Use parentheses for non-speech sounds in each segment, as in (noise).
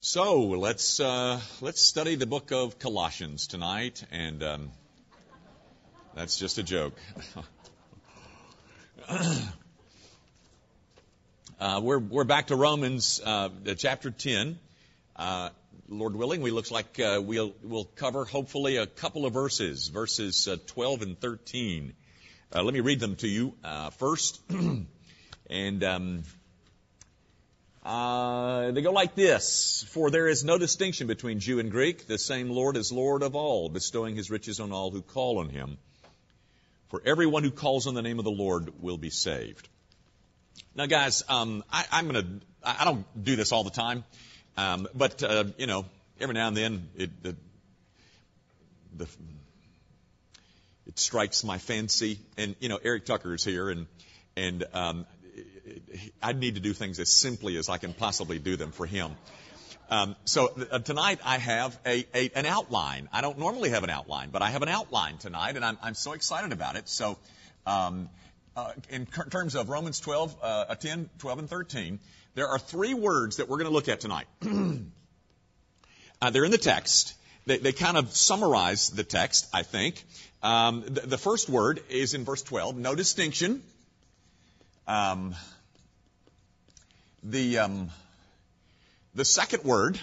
So let's uh, let's study the book of Colossians tonight, and um, that's just a joke. (laughs) uh, we're we're back to Romans uh, chapter ten. Uh, Lord willing, we looks like uh, we'll we'll cover hopefully a couple of verses, verses uh, twelve and thirteen. let me read them to you first, (clears throat) and. Um, uh, they go like this For there is no distinction between Jew and Greek. The same Lord is Lord of all, bestowing his riches on all who call on him. For everyone who calls on the name of the Lord will be saved. Now, guys, um, I, I'm going to, I don't do this all the time, um, but, uh, you know, every now and then it, the, the, it strikes my fancy. And, you know, Eric Tucker is here, and, and um, I need to do things as simply as I can possibly do them for him. Um, so uh, tonight I have a, a, an outline. I don't normally have an outline, but I have an outline tonight, and I'm, I'm so excited about it. So, um, uh, in terms of Romans 12, uh, 10, 12, and 13, there are three words that we're going to look at tonight. (clears throat) uh, they're in the text. They, they, kind of summarize the text, I think. Um, the, the, first word is in verse 12. No distinction. The um, the second word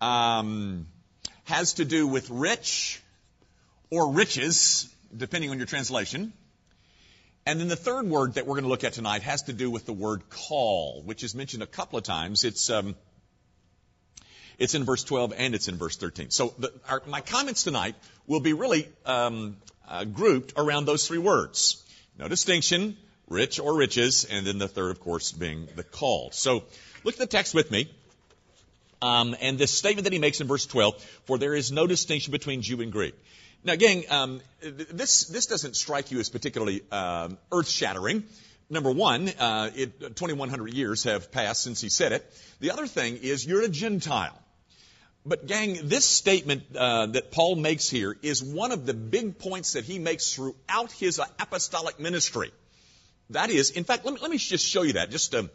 um, has to do with rich or riches, depending on your translation. And then the third word that we're going to look at tonight has to do with the word call, which is mentioned a couple of times. It's um, it's in verse 12 and it's in verse 13. So the, our, my comments tonight will be really um, uh, grouped around those three words: no distinction, rich or riches, and then the third, of course, being the called. So look at the text with me. Um, and this statement that he makes in verse 12, for there is no distinction between Jew and Greek. Now, again, um, this this doesn't strike you as particularly um, earth-shattering. Number one, uh, it, 2,100 years have passed since he said it. The other thing is you're a Gentile. But gang, this statement uh, that Paul makes here is one of the big points that he makes throughout his apostolic ministry. That is, in fact, let me, let me just show you that, just to,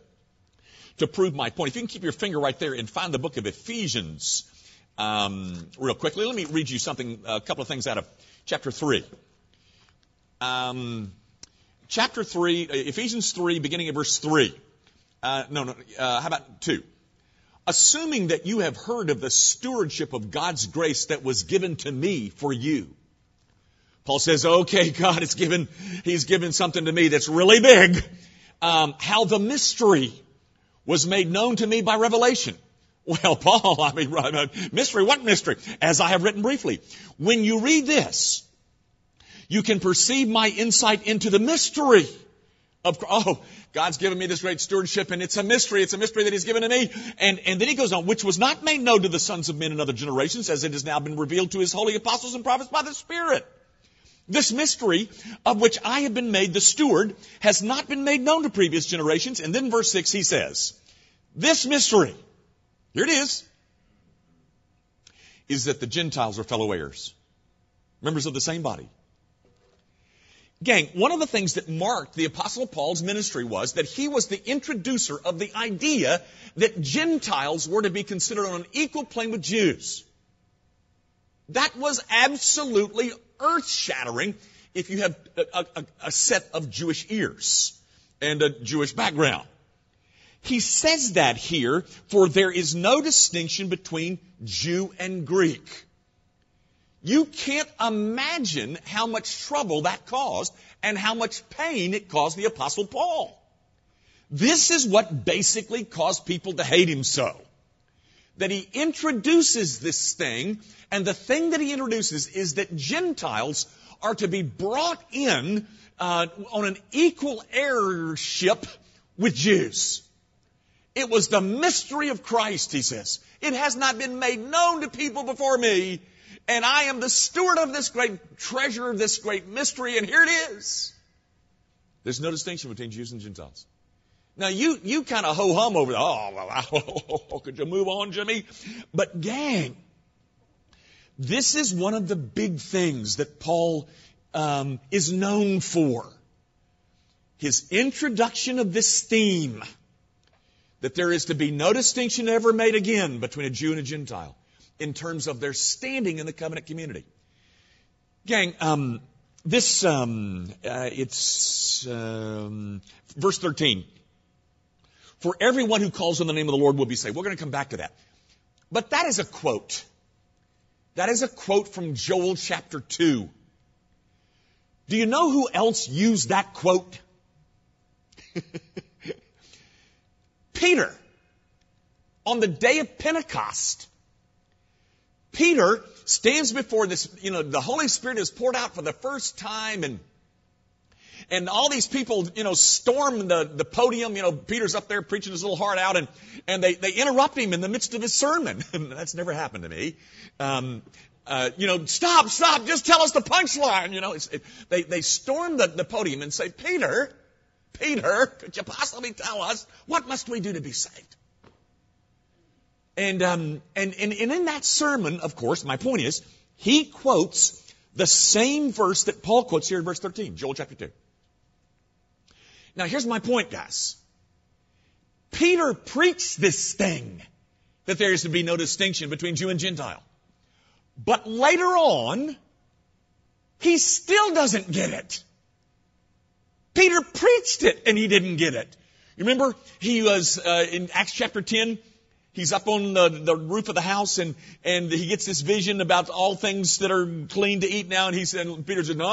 to prove my point. If you can keep your finger right there and find the book of Ephesians um, real quickly, let me read you something, a couple of things out of chapter 3. Um, chapter 3, Ephesians 3, beginning of verse 3. Uh, no, no, uh, how about 2? Assuming that you have heard of the stewardship of God's grace that was given to me for you Paul says, okay, God has given, He's given something to me that's really big. Um, how the mystery was made known to me by revelation. Well, (laughs) Paul, I mean, mystery, what mystery? As I have written briefly. When you read this, you can perceive my insight into the mystery of, oh, God's given me this great stewardship and it's a mystery. It's a mystery that He's given to me. And, and then He goes on, which was not made known to the sons of men in other generations as it has now been revealed to His holy apostles and prophets by the Spirit. This mystery of which I have been made the steward has not been made known to previous generations. And then verse 6 he says, this mystery, here it is, is that the Gentiles are fellow heirs, members of the same body. Gang, one of the things that marked the Apostle Paul's ministry was that he was the introducer of the idea that Gentiles were to be considered on an equal plane with Jews. That was absolutely earth shattering if you have a, a, a, set of Jewish ears and a Jewish background. He says that here, for there is no distinction between Jew and Greek. You can't imagine how much trouble that caused and how much pain it caused the apostle Paul. This is what basically caused people to hate him so that he introduces this thing, and the thing that he introduces is that Gentiles are to be brought in uh, on an equal heirship with Jews. It was the mystery of Christ, he says. It has not been made known to people before me, and I am the steward of this great treasure, of this great mystery, and here it is. There's no distinction between Jews and Gentiles. Now you, you kind of ho-hum over that. Oh, well, (laughs) could you move on, Jimmy? But gang, this is one of the big things that Paul um, is known for. His introduction of this theme that there is to be no distinction ever made again between a Jew and a Gentile in terms of their standing in the covenant community. Gang, um, this, um, uh, it's um, verse 13. For everyone who calls on the name of the Lord will be saved. We're going to come back to that. But that is a quote. That is a quote from Joel chapter 2. Do you know who else used that quote? (laughs) Peter. On the day of Pentecost, Peter stands before this, you know, the Holy Spirit is poured out for the first time and and all these people, you know, storm the, the podium. You know, Peter's up there preaching his little heart out, and, and they, they interrupt him in the midst of his sermon. (laughs) That's never happened to me. Um, uh, you know, stop, stop, just tell us the punchline. You know, it, they, they storm the, the podium and say, Peter, Peter, could you possibly tell us what must we do to be saved? And, um, and, and, and in that sermon, of course, my point is, he quotes the same verse that Paul quotes here in verse 13, Joel chapter 2. Now here's my point, guys. Peter preached this thing that there is to be no distinction between Jew and Gentile. But later on, he still doesn't get it. Peter preached it and he didn't get it. You remember he was uh, in Acts chapter 10 he's up on the, the roof of the house and, and he gets this vision about all things that are clean to eat now. And he said, Peter said, no,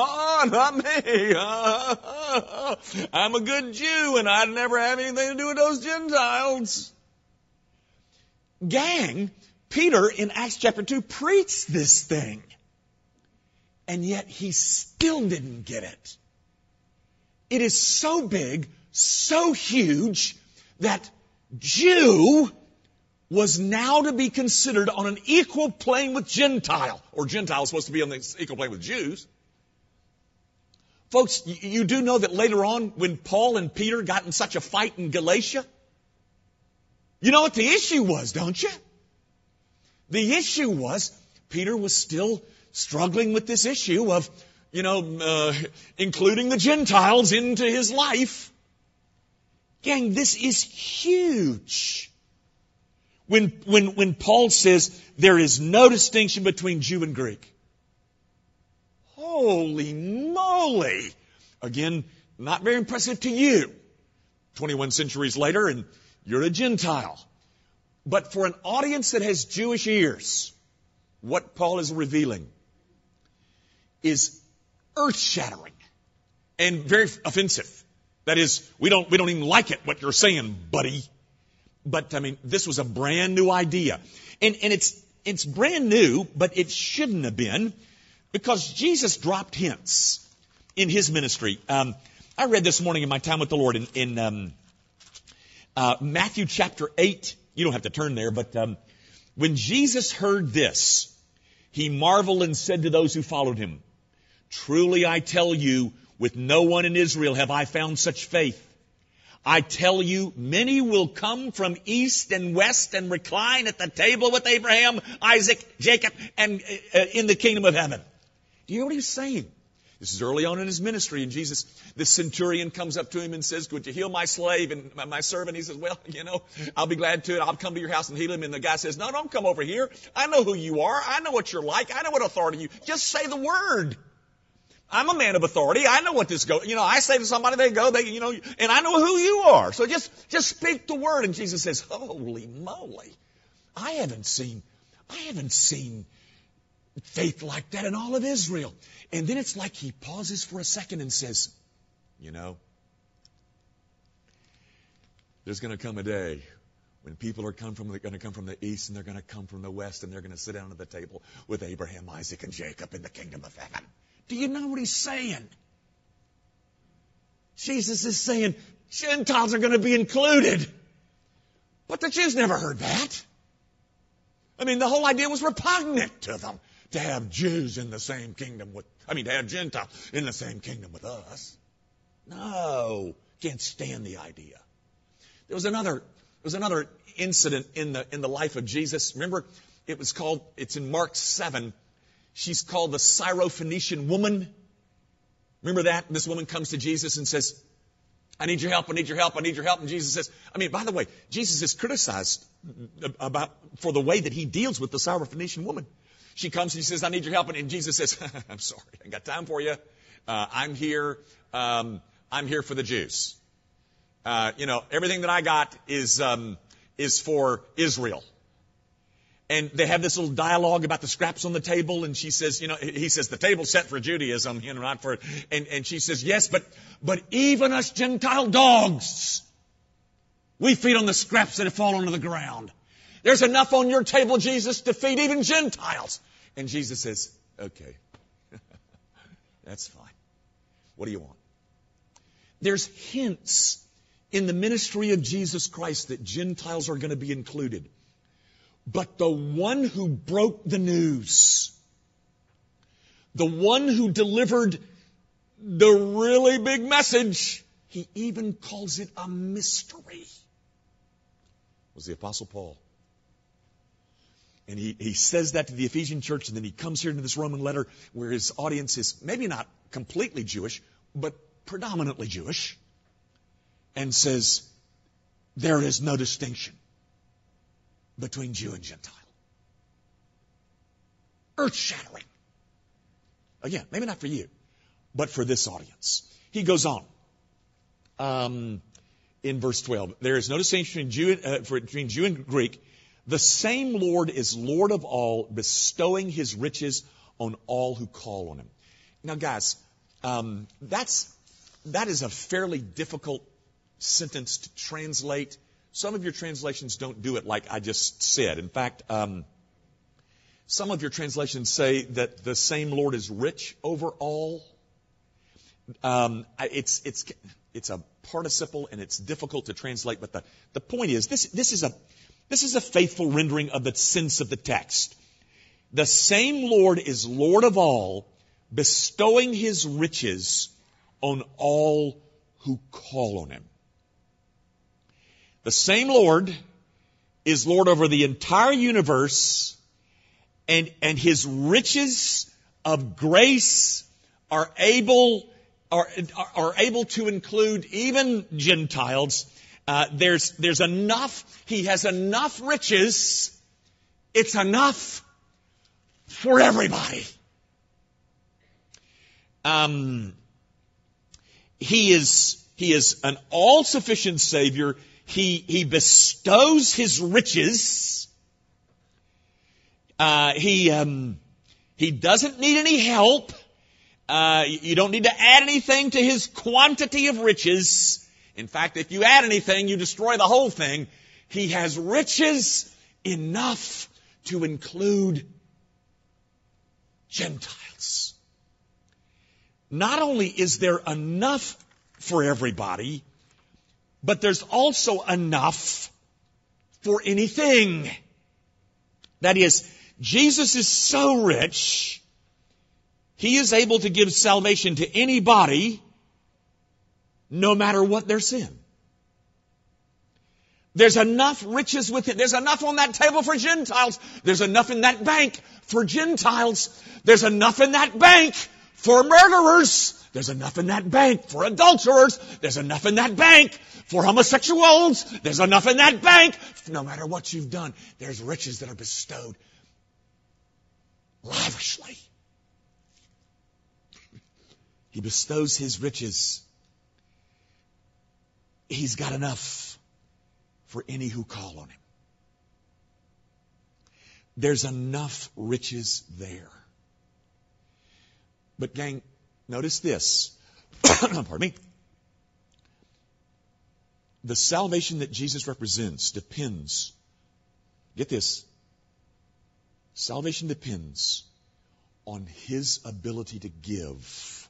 not me. (laughs) I'm a good Jew and I'd never have anything to do with those Gentiles. Gang, Peter in Acts chapter 2 preached this thing. And yet he still didn't get it. It is so big, so huge that Jew was now to be considered on an equal plane with Gentile, or Gentile is supposed to be on the equal plane with Jews. Folks, you do know that later on, when Paul and Peter got in such a fight in Galatia, you know what the issue was, don't you? The issue was Peter was still struggling with this issue of, you know, uh, including the Gentiles into his life. Gang, this is huge. When, when, when Paul says there is no distinction between Jew and Greek. Holy moly! Again, not very impressive to you. 21 centuries later, and you're a Gentile. But for an audience that has Jewish ears, what Paul is revealing is earth shattering and very offensive. That is, we don't, we don't even like it, what you're saying, buddy. But I mean, this was a brand new idea. And, and it's, it's brand new, but it shouldn't have been because Jesus dropped hints in his ministry. Um, I read this morning in my time with the Lord in, in um, uh, Matthew chapter 8. You don't have to turn there, but um, when Jesus heard this, he marveled and said to those who followed him, Truly I tell you, with no one in Israel have I found such faith. I tell you, many will come from east and west and recline at the table with Abraham, Isaac, Jacob, and uh, uh, in the kingdom of heaven. Do you hear what he's saying? This is early on in his ministry, and Jesus, the centurion comes up to him and says, Would you heal my slave and my servant? He says, Well, (laughs) you know, I'll be glad to. I'll come to your house and heal him. And the guy says, No, don't come over here. I know who you are. I know what you're like. I know what authority you. Just say the word. I'm a man of authority. I know what this goes. You know, I say to somebody, they go, they, you know, and I know who you are. So just, just speak the word. And Jesus says, holy moly. I haven't seen, I haven't seen faith like that in all of Israel. And then it's like he pauses for a second and says, you know, there's going to come a day when people are come from, going to come from the east and they're going to come from the west and they're going to sit down at the table with Abraham, Isaac, and Jacob in the kingdom of heaven. Do you know what he's saying? Jesus is saying Gentiles are going to be included. But the Jews never heard that. I mean, the whole idea was repugnant to them to have Jews in the same kingdom with, I mean, to have Gentiles in the same kingdom with us. No, can't stand the idea. There was another, there was another incident in the, in the life of Jesus. Remember, it was called, it's in Mark 7, She's called the Syrophoenician woman. Remember that? This woman comes to Jesus and says, I need your help. I need your help. I need your help. And Jesus says, I mean, by the way, Jesus is criticized about for the way that he deals with the Syrophoenician woman. She comes and she says, I need your help. And Jesus says, (laughs) I'm sorry. I got time for you. Uh, I'm here. Um, I'm here for the Jews. Uh, you know, everything that I got is, um, is for Israel and they have this little dialogue about the scraps on the table and she says you know he says the table's set for judaism you know not for and and she says yes but but even us gentile dogs we feed on the scraps that have fallen to the ground. There's enough on your table jesus to feed even gentiles. And jesus says okay. (laughs) That's fine. What do you want? There's hints in the ministry of jesus christ that gentiles are going to be included but the one who broke the news, the one who delivered the really big message, he even calls it a mystery, was the Apostle Paul. And he, he says that to the Ephesian church, and then he comes here into this Roman letter where his audience is maybe not completely Jewish, but predominantly Jewish, and says, There is no distinction between Jew and Gentile. Earth shattering. Again, maybe not for you, but for this audience. He goes on. Um, in verse 12, there is no distinction between Jew, uh, between Jew and Greek. The same Lord is Lord of all, bestowing his riches on all who call on him. Now, guys, um, that's that is a fairly difficult sentence to translate some of your translations don't do it like I just said. In fact, um, some of your translations say that the same Lord is rich over all. Um, it's it's it's a participle and it's difficult to translate, but the, the point is this this is a this is a faithful rendering of the sense of the text. The same Lord is Lord of all, bestowing his riches on all who call on him. The same Lord is Lord over the entire universe and, and his riches of grace are able, are, are able to include even Gentiles. Uh, there's, there's enough, he has enough riches. It's enough for everybody. Um, he is, he is an all-sufficient Savior he, he bestows his riches. Uh, he, um, he doesn't need any help. Uh, you don't need to add anything to his quantity of riches. In fact, if you add anything, you destroy the whole thing. He has riches enough to include Gentiles. Not only is there enough for everybody, but there's also enough for anything. That is, Jesus is so rich, He is able to give salvation to anybody, no matter what their sin. There's enough riches with it. There's enough on that table for Gentiles. There's enough in that bank for Gentiles. There's enough in that bank for murderers. There's enough in that bank for adulterers. There's enough in that bank for homosexuals. There's enough in that bank. No matter what you've done, there's riches that are bestowed lavishly. He bestows his riches. He's got enough for any who call on him. There's enough riches there. But gang, notice this. (coughs) Pardon me. The salvation that Jesus represents depends, get this, salvation depends on His ability to give,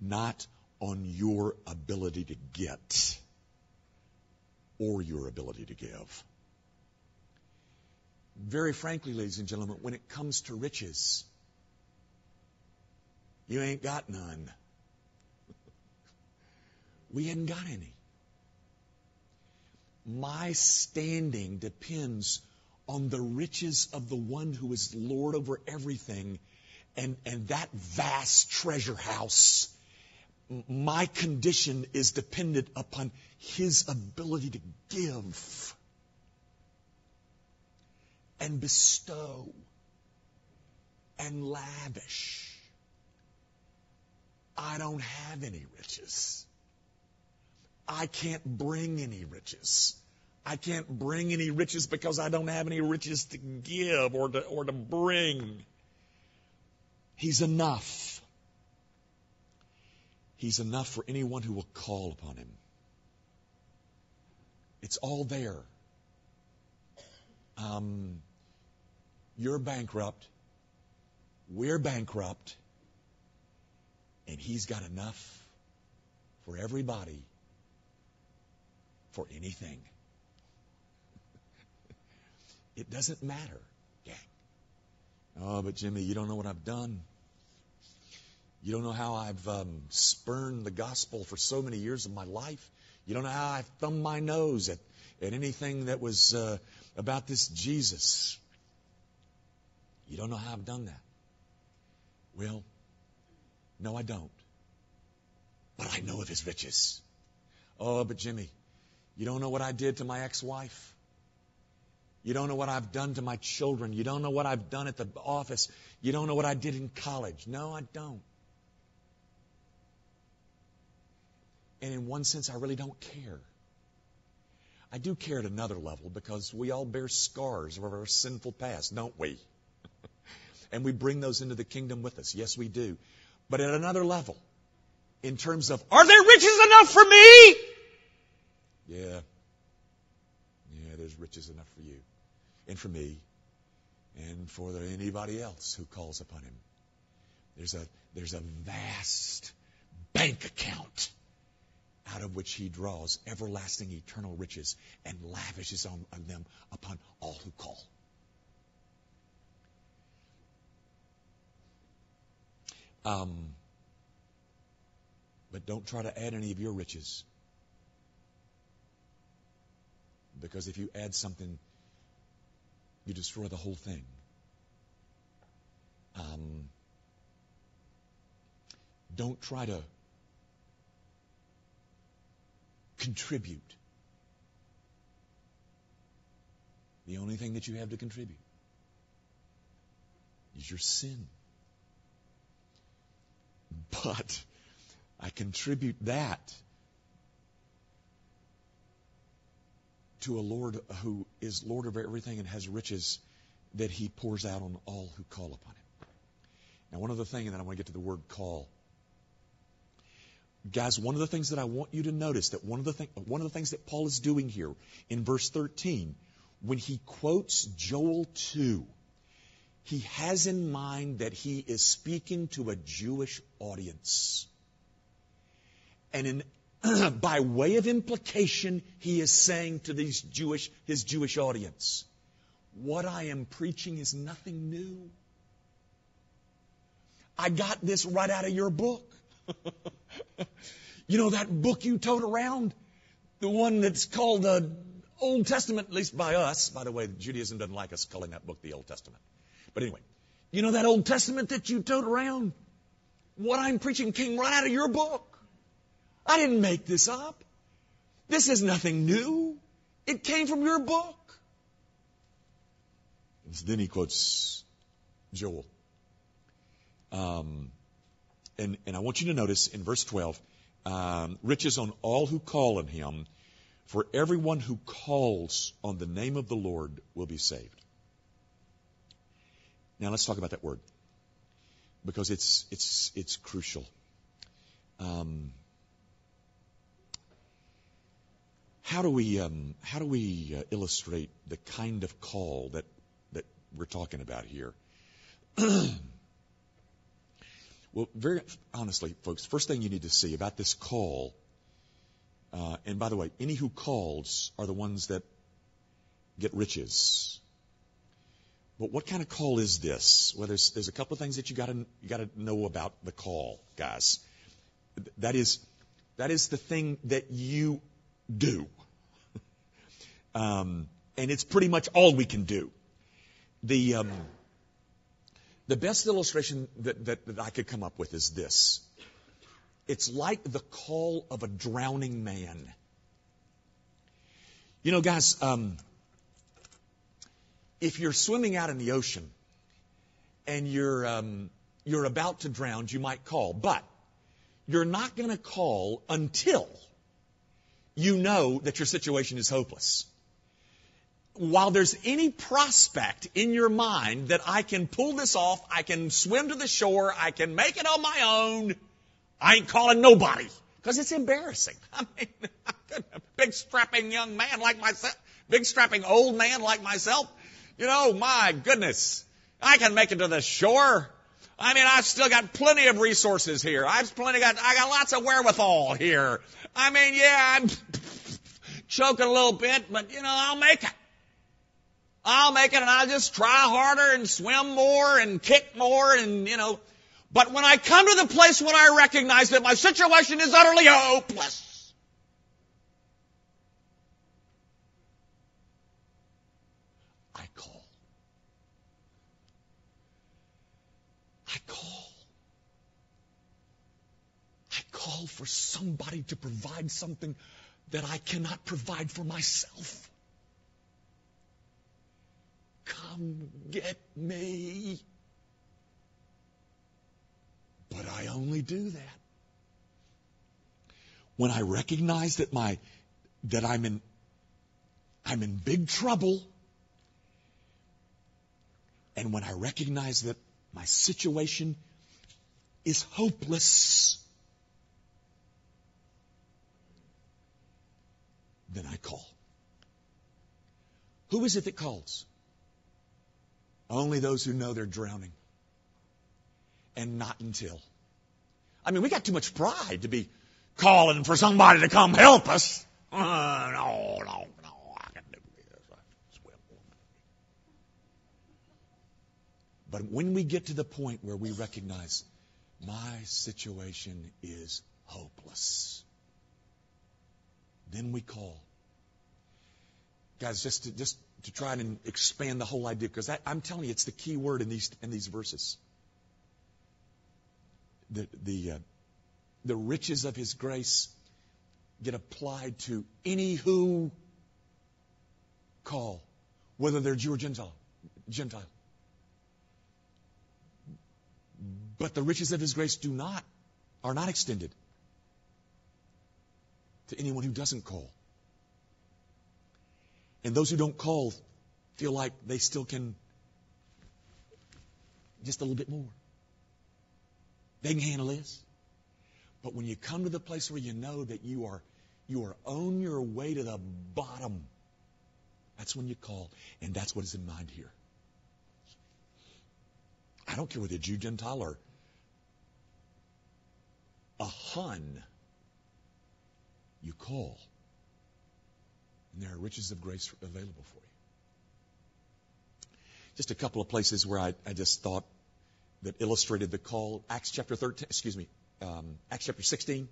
not on your ability to get or your ability to give. Very frankly, ladies and gentlemen, when it comes to riches, you ain't got none. We hadn't got any. My standing depends on the riches of the one who is Lord over everything and, and that vast treasure house. my condition is dependent upon His ability to give and bestow and lavish. I don't have any riches. I can't bring any riches. I can't bring any riches because I don't have any riches to give or to, or to bring. He's enough. He's enough for anyone who will call upon him. It's all there. Um, you're bankrupt. We're bankrupt. And he's got enough for everybody for anything. (laughs) It doesn't matter, gang. Oh, but Jimmy, you don't know what I've done. You don't know how I've um, spurned the gospel for so many years of my life. You don't know how I've thumbed my nose at, at anything that was uh, about this Jesus. You don't know how I've done that. Well, no, I don't. But I know of his riches. Oh, but Jimmy, you don't know what I did to my ex-wife. You don't know what I've done to my children. You don't know what I've done at the office. You don't know what I did in college. No, I don't. And in one sense, I really don't care. I do care at another level because we all bear scars of our sinful past, don't we? (laughs) and we bring those into the kingdom with us. Yes, we do. But at another level, in terms of, are there riches enough for me? Yeah. Yeah, there's riches enough for you and for me and for anybody else who calls upon him. There's a, there's a vast bank account out of which he draws everlasting eternal riches and lavishes on, on them upon all who call. Um, but don't try to add any of your riches. Because if you add something you destroy the whole thing. Um, don't try to contribute. The only thing that you have to contribute is your sin. (laughs) But I contribute that to a Lord who is Lord of everything and has riches that he pours out on all who call upon him. Now, one other thing, and then I want to get to the word call. Guys, one of the things that I want you to notice that one of the thing, one of the things that Paul is doing here in verse 13, when he quotes Joel 2, he has in mind that he is speaking to a Jewish audience. And in (clears throat) by way of implication, he is saying to these Jewish, his Jewish audience, what I am preaching is nothing new. I got this right out of your book. (laughs) you know that book you tote around? The one that's called the Old Testament, at least by us. By the way, Judaism doesn't like us calling that book the Old Testament. But anyway, you know that Old Testament that you tote around? What I'm preaching came right out of your book. I didn't make this up. This is nothing new. It came from your book. And Then he quotes Joel. Um, and, and I want you to notice in verse 12, um, riches on all who call on him, for everyone who calls on the name of the Lord will be saved. Now let's talk about that word because it's it's it's crucial. Um, how do we um, how do we uh, illustrate the kind of call that that we're talking about here? (clears throat) well, very honestly, folks, first thing you need to see about this call, uh, and by the way, any who calls are the ones that get riches. But what kind of call is this? Well, there's, there's a couple of things that you got to you got to know about the call, guys. That is that is the thing that you do. (laughs) um, and it's pretty much all we can do. The, um, the best illustration that, that, that I could come up with is this. it's like the call of a drowning man. You know, guys, um, if you're swimming out in the ocean and you're um, you're about to drown, you might call, but you're not going to call until you know that your situation is hopeless. While there's any prospect in your mind that I can pull this off, I can swim to the shore, I can make it on my own, I ain't calling nobody. Because it's embarrassing. (laughs) I mean, (laughs) a big strapping young man like myself, big strapping old man like myself, you know, my goodness, I can make it to the shore. I mean, I've still got plenty of resources here. I've plenty got, I got lots of wherewithal here. I mean, yeah, I'm (laughs) choking a little bit, but you know, I'll make it. I'll make it and I'll just try harder and swim more and kick more and, you know. But when I come to the place when I recognize that my situation is utterly hopeless, I call. I call. I call for somebody to provide something that I cannot provide for myself. Come get me. But I only do that when I recognize that my that I'm in I'm in big trouble and when I recognize that my situation is hopeless then I call. Who is it that calls? Only those who know they're drowning. And not until. I mean, we got too much pride to be calling for somebody to come help us. (laughs) Uh, no, no, no, I can do this. I swim. But when we get to the point where we recognize my situation is hopeless, then we call. Guys, just to, just to try and expand the whole idea, because I'm telling you, it's the key word in these in these verses. The the uh, the riches of His grace get applied to any who call, whether they're Jew or Gentile. Gentile. But the riches of His grace do not are not extended to anyone who doesn't call. And those who don't call feel like they still can just a little bit more. They can handle this. But when you come to the place where you know that you are you are on your way to the bottom, that's when you call. And that's what is in mind here. I don't care whether you're Jew, Gentile, or a Hun. You call. And there are riches of grace available for you. Just a couple of places where I, I just thought that illustrated the call. Acts chapter 13, excuse me, um, Acts chapter 16.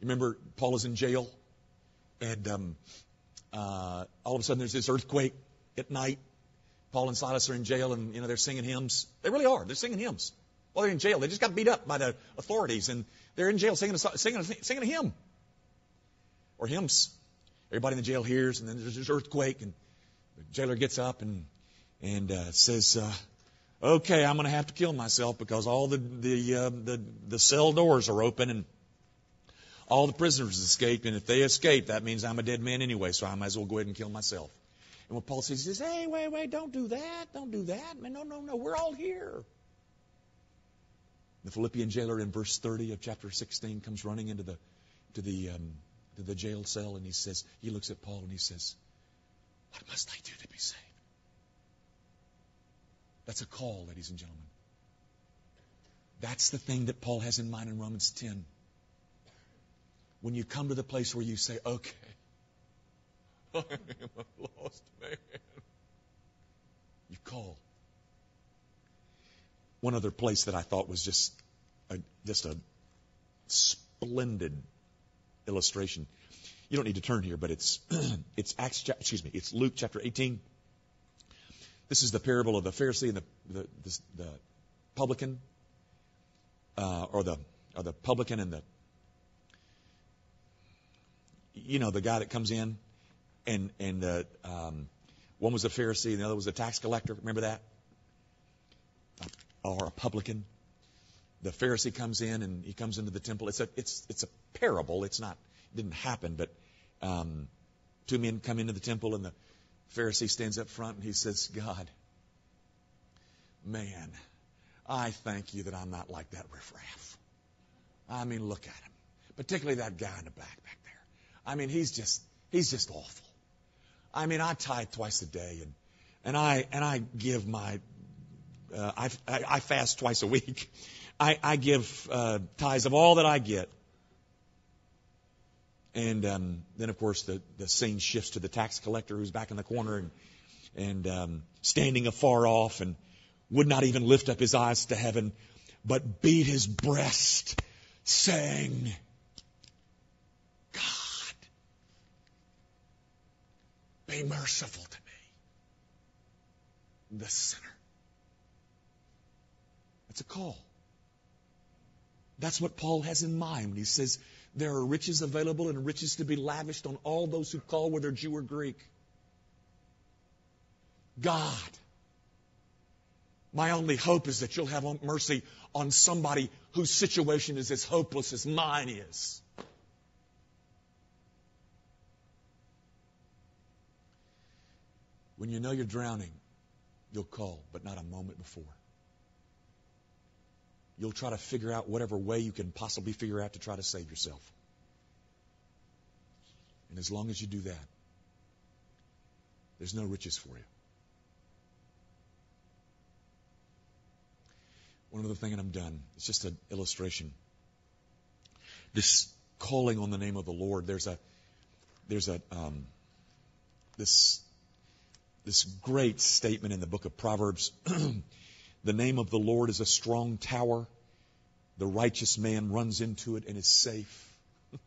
Remember, Paul is in jail, and um, uh, all of a sudden there's this earthquake at night. Paul and Silas are in jail, and you know they're singing hymns. They really are. They're singing hymns. Well, they're in jail. They just got beat up by the authorities, and they're in jail singing a, singing a, singing a hymn or hymns. Everybody in the jail hears, and then there's this earthquake, and the jailer gets up and and uh, says, uh, "Okay, I'm going to have to kill myself because all the the, uh, the the cell doors are open and all the prisoners escaped, and if they escape, that means I'm a dead man anyway. So I might as well go ahead and kill myself." And what Paul says, he says, "Hey, wait, wait, don't do that, don't do that, man, no, no, no, we're all here." The Philippian jailer in verse 30 of chapter 16 comes running into the to the um, to the jail cell, and he says, he looks at Paul and he says, "What must I do to be saved?" That's a call, ladies and gentlemen. That's the thing that Paul has in mind in Romans 10. When you come to the place where you say, okay, (laughs) I am a lost man, you call. One other place that I thought was just a, just a splendid illustration. You don't need to turn here, but it's (clears throat) it's Acts. Excuse me. It's Luke chapter 18. This is the parable of the Pharisee and the, the, the, the publican, uh, or the, or the publican and the, you know, the guy that comes in, and and the um, one was a Pharisee and the other was a tax collector. Remember that? Or a publican. The Pharisee comes in and he comes into the temple. It's a it's it's a parable. It's not it didn't happen, but um, two men come into the temple and the Pharisee stands up front and he says, God, man, I thank you that I'm not like that riffraff. I mean, look at him. Particularly that guy in the back back there. I mean, he's just he's just awful. I mean, I tithe twice a day and and I and I give my uh, I, I I fast twice a week. (laughs) I I give uh, tithes of all that I get. And um, then, of course, the, the scene shifts to the tax collector who's back in the corner and, and um, standing afar off and would not even lift up his eyes to heaven, but beat his breast, saying, God, be merciful to me, the sinner. That's a call. That's what Paul has in mind when he says, there are riches available and riches to be lavished on all those who call, whether Jew or Greek. God. My only hope is that you'll have mercy on somebody whose situation is as hopeless as mine is. When you know you're drowning, you'll call, but not a moment before. You'll try to figure out whatever way you can possibly figure out to try to save yourself. And as long as you do that, there's no riches for you. One other thing, and I'm done. It's just an illustration. This calling on the name of the Lord. There's a, there's a, um, this, this great statement in the book of Proverbs. (clears throat) the name of the Lord is a strong tower. The righteous man runs into it and is safe. (laughs)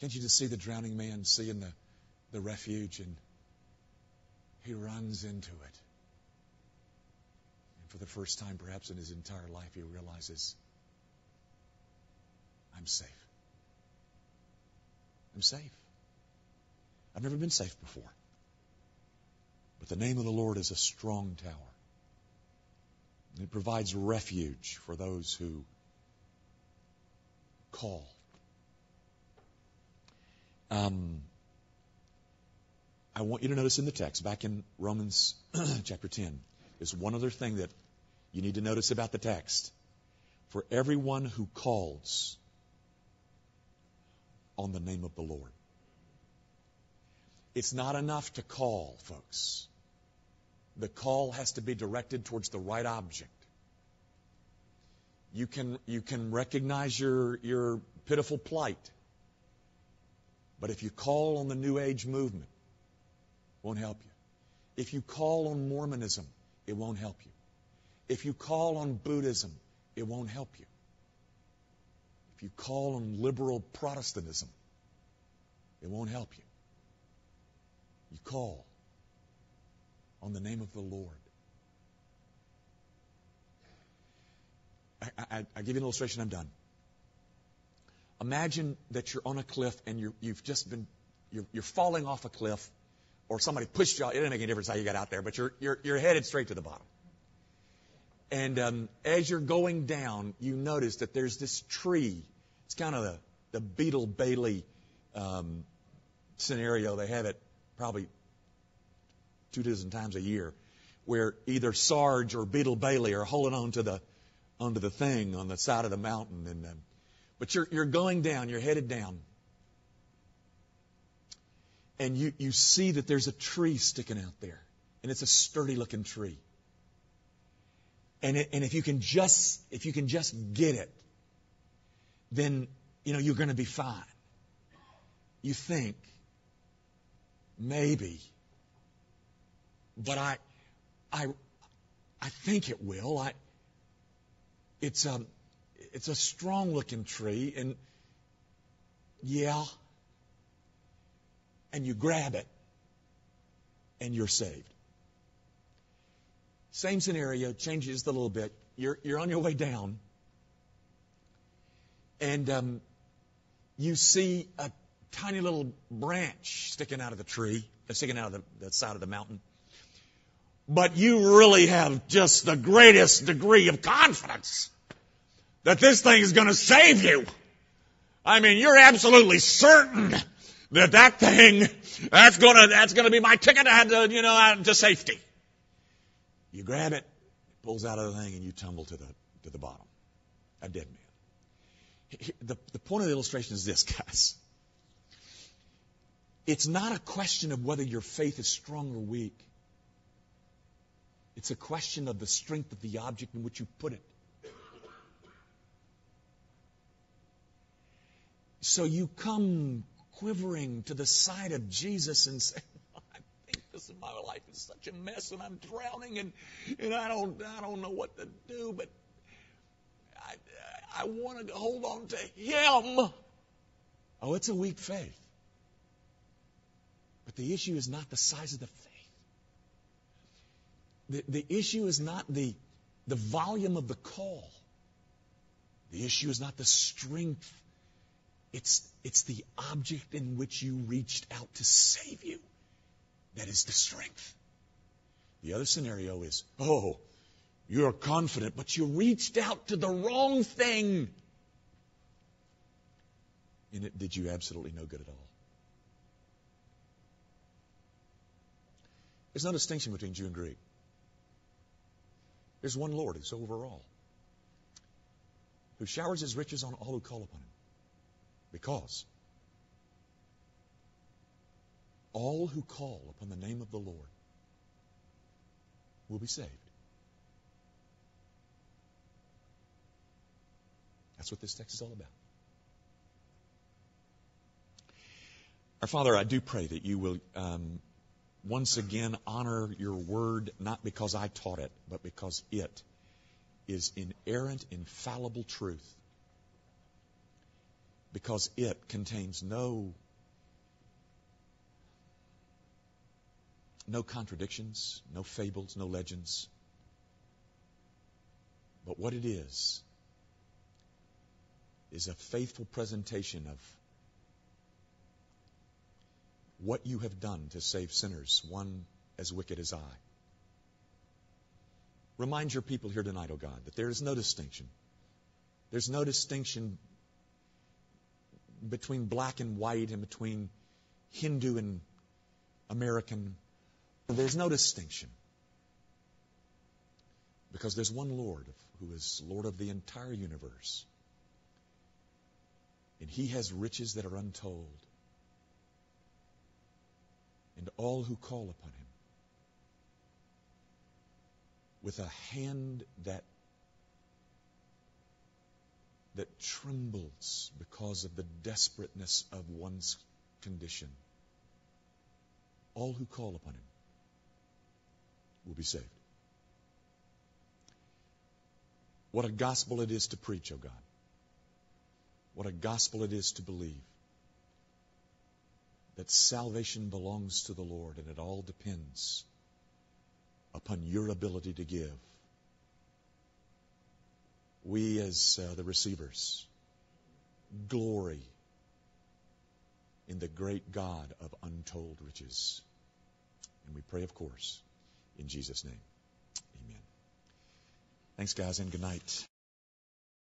Can't you just see the drowning man seeing the, the refuge and he runs into it? And for the first time, perhaps in his entire life, he realizes, I'm safe. I'm safe. I've never been safe before. But the name of the Lord is a strong tower. And it provides refuge for those who call. Um, I want you to notice in the text, back in Romans (clears throat) chapter 10, there's one other thing that you need to notice about the text. For everyone who calls on the name of the Lord. It's not enough to call, folks. The call has to be directed towards the right object. You can, you can recognize your, your pitiful plight. But if you call on the New Age movement, it won't help you. If you call on Mormonism, it won't help you. If you call on Buddhism, it won't help you. If you call on liberal Protestantism, it won't help you. You call on the name of the Lord. I, I, I give you an illustration, I'm done. Imagine that you're on a cliff and you have just been, you're, you're, falling off a cliff, or somebody pushed you out. It doesn't make any difference how you got out there, but you're, you're, you're headed straight to the bottom. And um, as you're going down, you notice that there's this tree. It's kind of the, the Beetle Bailey um, scenario. They have it probably two dozen times a year, where either Sarge or Beetle Bailey are holding on to the onto the thing on the side of the mountain, and um, but you're, you're going down, you're headed down. And you, you see that there's a tree sticking out there. And it's a sturdy looking tree. And, it, and if you can just, if you can just get it, then, you know, you're going to be fine. You think, maybe, but I, I, I think it will. I, it's, um, it's a strong looking tree, and yeah, and you grab it, and you're saved. Same scenario, changes a little bit. You're, you're on your way down, and um, you see a tiny little branch sticking out of the tree, uh, sticking out of the, the side of the mountain. But you really have just the greatest degree of confidence that this thing is going to save you. I mean, you're absolutely certain that that thing, that's gonna, that's gonna be my ticket to, you know, to safety. You grab it, it pulls out of the thing, and you tumble to the, to the bottom. A dead man. The, the point of the illustration is this, (laughs) guys. It's not a question of whether your faith is strong or weak. It's a question of the strength of the object in which you put it. So you come quivering to the side of Jesus and say, oh, I think this in my life is such a mess and I'm drowning and, and I don't I don't know what to do, but I I want to hold on to him. Oh, it's a weak faith. But the issue is not the size of the faith. The, issue is not the, the volume of the call. The issue is not the strength it's, it's the object in which you reached out to save you that is the strength. The other scenario is, oh, you're confident, but you reached out to the wrong thing. And it did you absolutely no good at all. There's no distinction between Jew and Greek. There's one Lord who's over all, who showers his riches on all who call upon him. Because all who call upon the name of the Lord will be saved. That's what this text is all about. Our Father, I do pray that you will um, once again honor your word, not because I taught it, but because it is inerrant, infallible truth because it contains no no contradictions, no fables, no legends. But what it is is a faithful presentation of what you have done to save sinners, one as wicked as I. Remind your people here tonight, O oh God, that there is no distinction. There's no distinction between black and white and between Hindu and American. There's no distinction. Because there's one Lord who is Lord of the entire universe. And he has riches that are untold. And all who call upon him with a hand that that trembles because of the desperateness of one's condition. All who call upon him will be saved. What a gospel it is to preach, O oh God. What a gospel it is to believe that salvation belongs to the Lord and it all depends upon your ability to give we as uh, the receivers glory in the great God of untold riches. And we pray, of course, in Jesus' name. Amen. Thanks, guys, and good night.